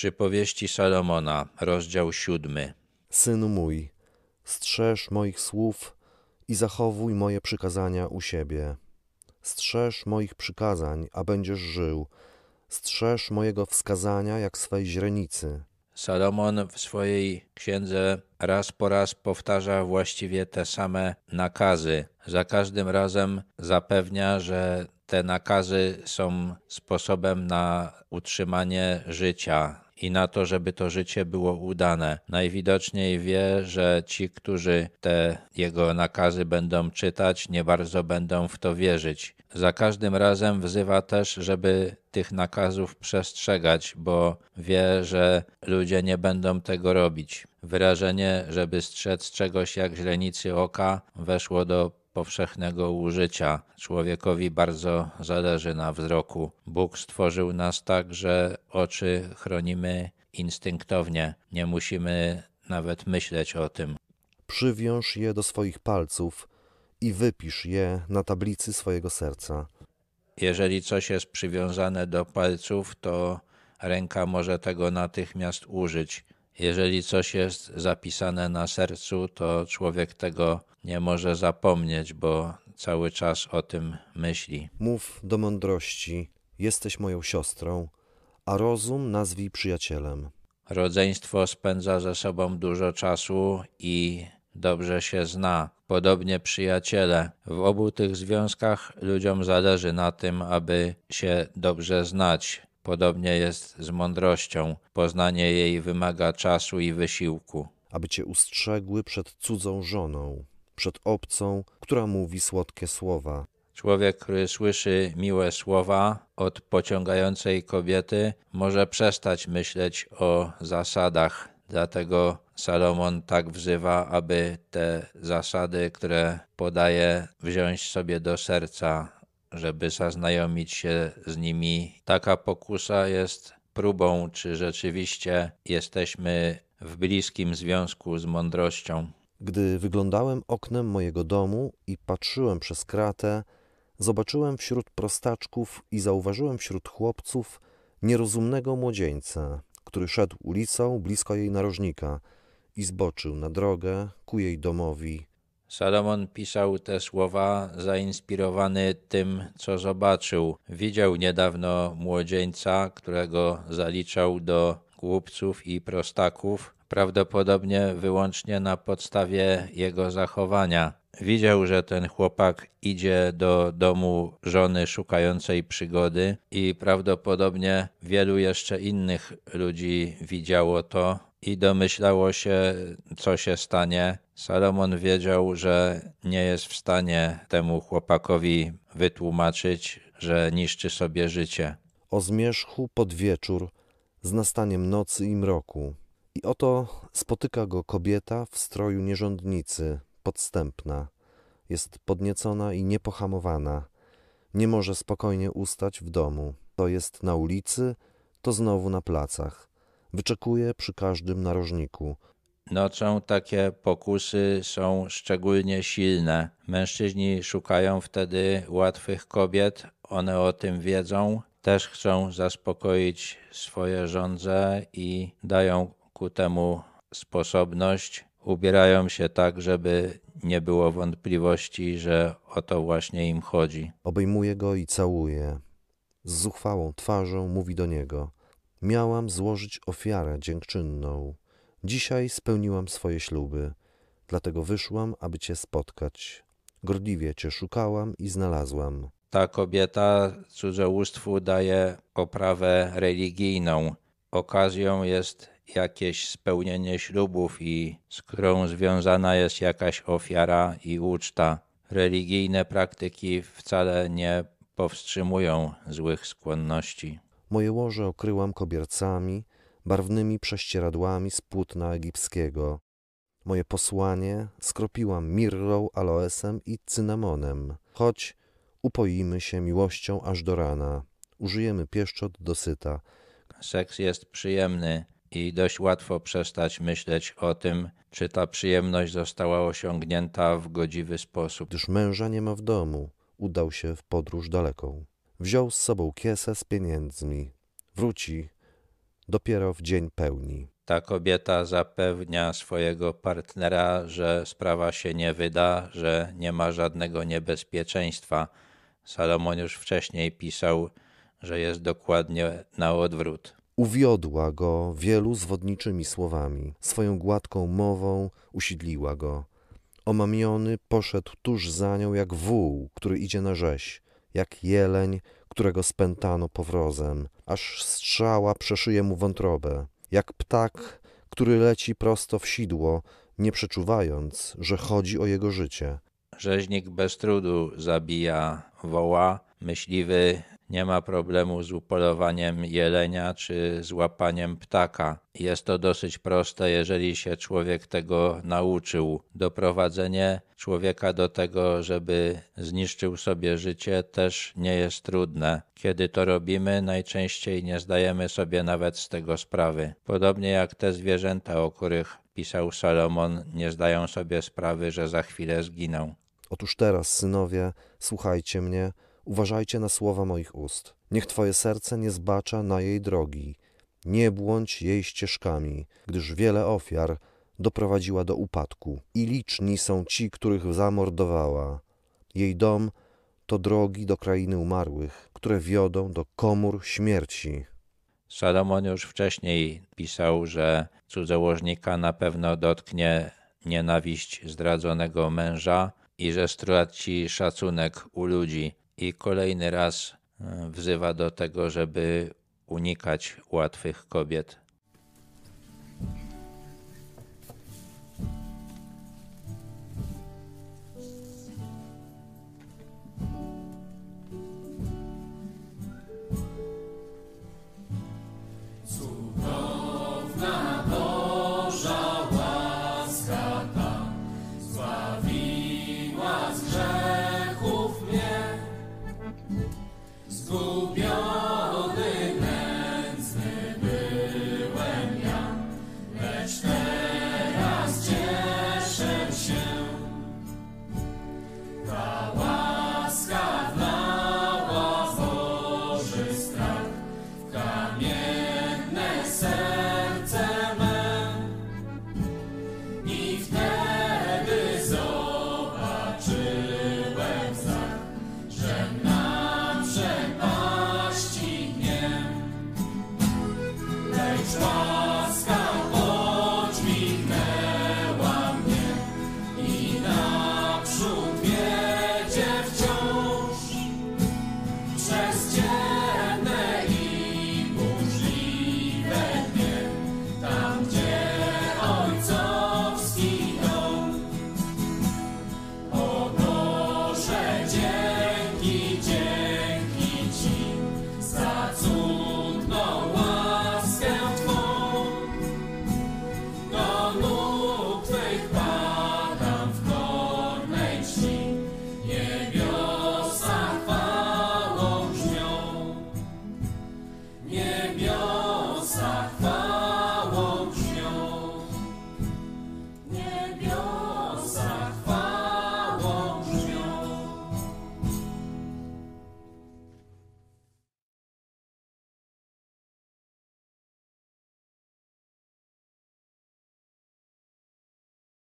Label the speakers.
Speaker 1: Przypowieści Salomona, rozdział siódmy.
Speaker 2: Synu mój, strzeż moich słów i zachowuj moje przykazania u siebie. Strzeż moich przykazań, a będziesz żył. Strzeż mojego wskazania jak swej źrenicy.
Speaker 1: Salomon w swojej księdze raz po raz powtarza właściwie te same nakazy. Za każdym razem zapewnia, że te nakazy są sposobem na utrzymanie życia i na to, żeby to życie było udane. Najwidoczniej wie, że ci, którzy te jego nakazy będą czytać, nie bardzo będą w to wierzyć. Za każdym razem wzywa też, żeby tych nakazów przestrzegać, bo wie, że ludzie nie będą tego robić. Wyrażenie, żeby strzec czegoś jak źrenicy oka, weszło do powszechnego użycia. Człowiekowi bardzo zależy na wzroku. Bóg stworzył nas tak, że oczy chronimy instynktownie. Nie musimy nawet myśleć o tym.
Speaker 2: Przywiąż je do swoich palców i wypisz je na tablicy swojego serca.
Speaker 1: Jeżeli coś jest przywiązane do palców, to ręka może tego natychmiast użyć. Jeżeli coś jest zapisane na sercu, to człowiek tego nie może zapomnieć, bo cały czas o tym myśli.
Speaker 2: Mów do mądrości, jesteś moją siostrą, a rozum nazwij przyjacielem.
Speaker 1: Rodzeństwo spędza ze sobą dużo czasu i dobrze się zna. Podobnie przyjaciele. W obu tych związkach ludziom zależy na tym, aby się dobrze znać. Podobnie jest z mądrością. Poznanie jej wymaga czasu i wysiłku.
Speaker 2: aby cię ustrzegły przed cudzą żoną, przed obcą, która mówi słodkie słowa.
Speaker 1: Człowiek, który słyszy miłe słowa od pociągającej kobiety, może przestać myśleć o zasadach. Dlatego Salomon tak wzywa, aby te zasady, które podaje, wziąć sobie do serca, żeby zaznajomić się z nimi. Taka pokusa jest próbą, czy rzeczywiście jesteśmy w bliskim związku z mądrością.
Speaker 2: Gdy wyglądałem oknem mojego domu i patrzyłem przez kratę, zobaczyłem wśród prostaczków i zauważyłem wśród chłopców nierozumnego młodzieńca, który szedł ulicą blisko jej narożnika i zboczył na drogę ku jej domowi.
Speaker 1: Salomon pisał te słowa zainspirowany tym, co zobaczył. Widział niedawno młodzieńca, którego zaliczał do głupców i prostaków, prawdopodobnie wyłącznie na podstawie jego zachowania. Widział, że ten chłopak idzie do domu żony szukającej przygody, i prawdopodobnie wielu jeszcze innych ludzi widziało to i domyślało się, co się stanie. Salomon wiedział, że nie jest w stanie temu chłopakowi wytłumaczyć, że niszczy sobie życie.
Speaker 2: O zmierzchu pod wieczór, z nastaniem nocy i mroku. I oto spotyka go kobieta w stroju nierządnicy, podstępna. Jest podniecona i niepohamowana. Nie może spokojnie ustać w domu. To jest na ulicy, to znowu na placach. Wyczekuje przy każdym narożniku.
Speaker 1: Nocą takie pokusy są szczególnie silne. Mężczyźni szukają wtedy łatwych kobiet, one o tym wiedzą, też chcą zaspokoić swoje żądze i dają ku temu sposobność. Ubierają się tak, żeby nie było wątpliwości, że o to właśnie im chodzi.
Speaker 2: Obejmuje go i całuje. Z zuchwałą twarzą mówi do niego: Miałam złożyć ofiarę dziękczynną. Dzisiaj spełniłam swoje śluby, dlatego wyszłam, aby cię spotkać. Gorliwie cię szukałam i znalazłam.
Speaker 1: Ta kobieta cudzołóstwu daje oprawę religijną. Okazją jest jakieś spełnienie ślubów i z którą związana jest jakaś ofiara i uczta. Religijne praktyki wcale nie powstrzymują złych skłonności.
Speaker 2: Moje łoże okryłam kobiercami, barwnymi prześcieradłami z płótna egipskiego. Moje posłanie skropiłam mirrą, aloesem i cynamonem. Choć upoimy się miłością aż do rana, użyjemy pieszczot dosyta.
Speaker 1: Seks jest przyjemny i dość łatwo przestać myśleć o tym, czy ta przyjemność została osiągnięta w godziwy sposób.
Speaker 2: Gdyż męża nie ma w domu, udał się w podróż daleką. Wziął z sobą kiesę z pieniędzmi. Wróci dopiero w dzień pełni.
Speaker 1: Ta kobieta zapewnia swojego partnera, że sprawa się nie wyda, że nie ma żadnego niebezpieczeństwa. Salomon już wcześniej pisał, że jest dokładnie na odwrót.
Speaker 2: Uwiodła go wielu zwodniczymi słowami, swoją gładką mową usidliła go. Omamiony poszedł tuż za nią jak wół, który idzie na rzeź, jak jeleń, którego spętano powrozem, aż strzała przeszyje mu wątrobę, jak ptak, który leci prosto w sidło, nie przeczuwając, że chodzi o jego życie.
Speaker 1: Rzeźnik bez trudu zabija woła, myśliwy nie ma problemu z upolowaniem jelenia czy złapaniem ptaka. Jest to dosyć proste, jeżeli się człowiek tego nauczył. Doprowadzenie człowieka do tego, żeby zniszczył sobie życie, też nie jest trudne. Kiedy to robimy, najczęściej nie zdajemy sobie nawet z tego sprawy. Podobnie jak te zwierzęta, o których pisał Salomon, nie zdają sobie sprawy, że za chwilę zginą.
Speaker 2: Otóż teraz, synowie, słuchajcie mnie Uważajcie na słowa moich ust. Niech Twoje serce nie zbacza na jej drogi. Nie błądź jej ścieżkami, gdyż wiele ofiar doprowadziła do upadku. I liczni są ci, których zamordowała. Jej dom to drogi do krainy umarłych, które wiodą do komór śmierci.
Speaker 1: Salomon już wcześniej pisał, że cudzołożnika na pewno dotknie nienawiść zdradzonego męża i że straci szacunek u ludzi i kolejny raz e, wzywa do tego, żeby unikać łatwych kobiet.
Speaker 3: small.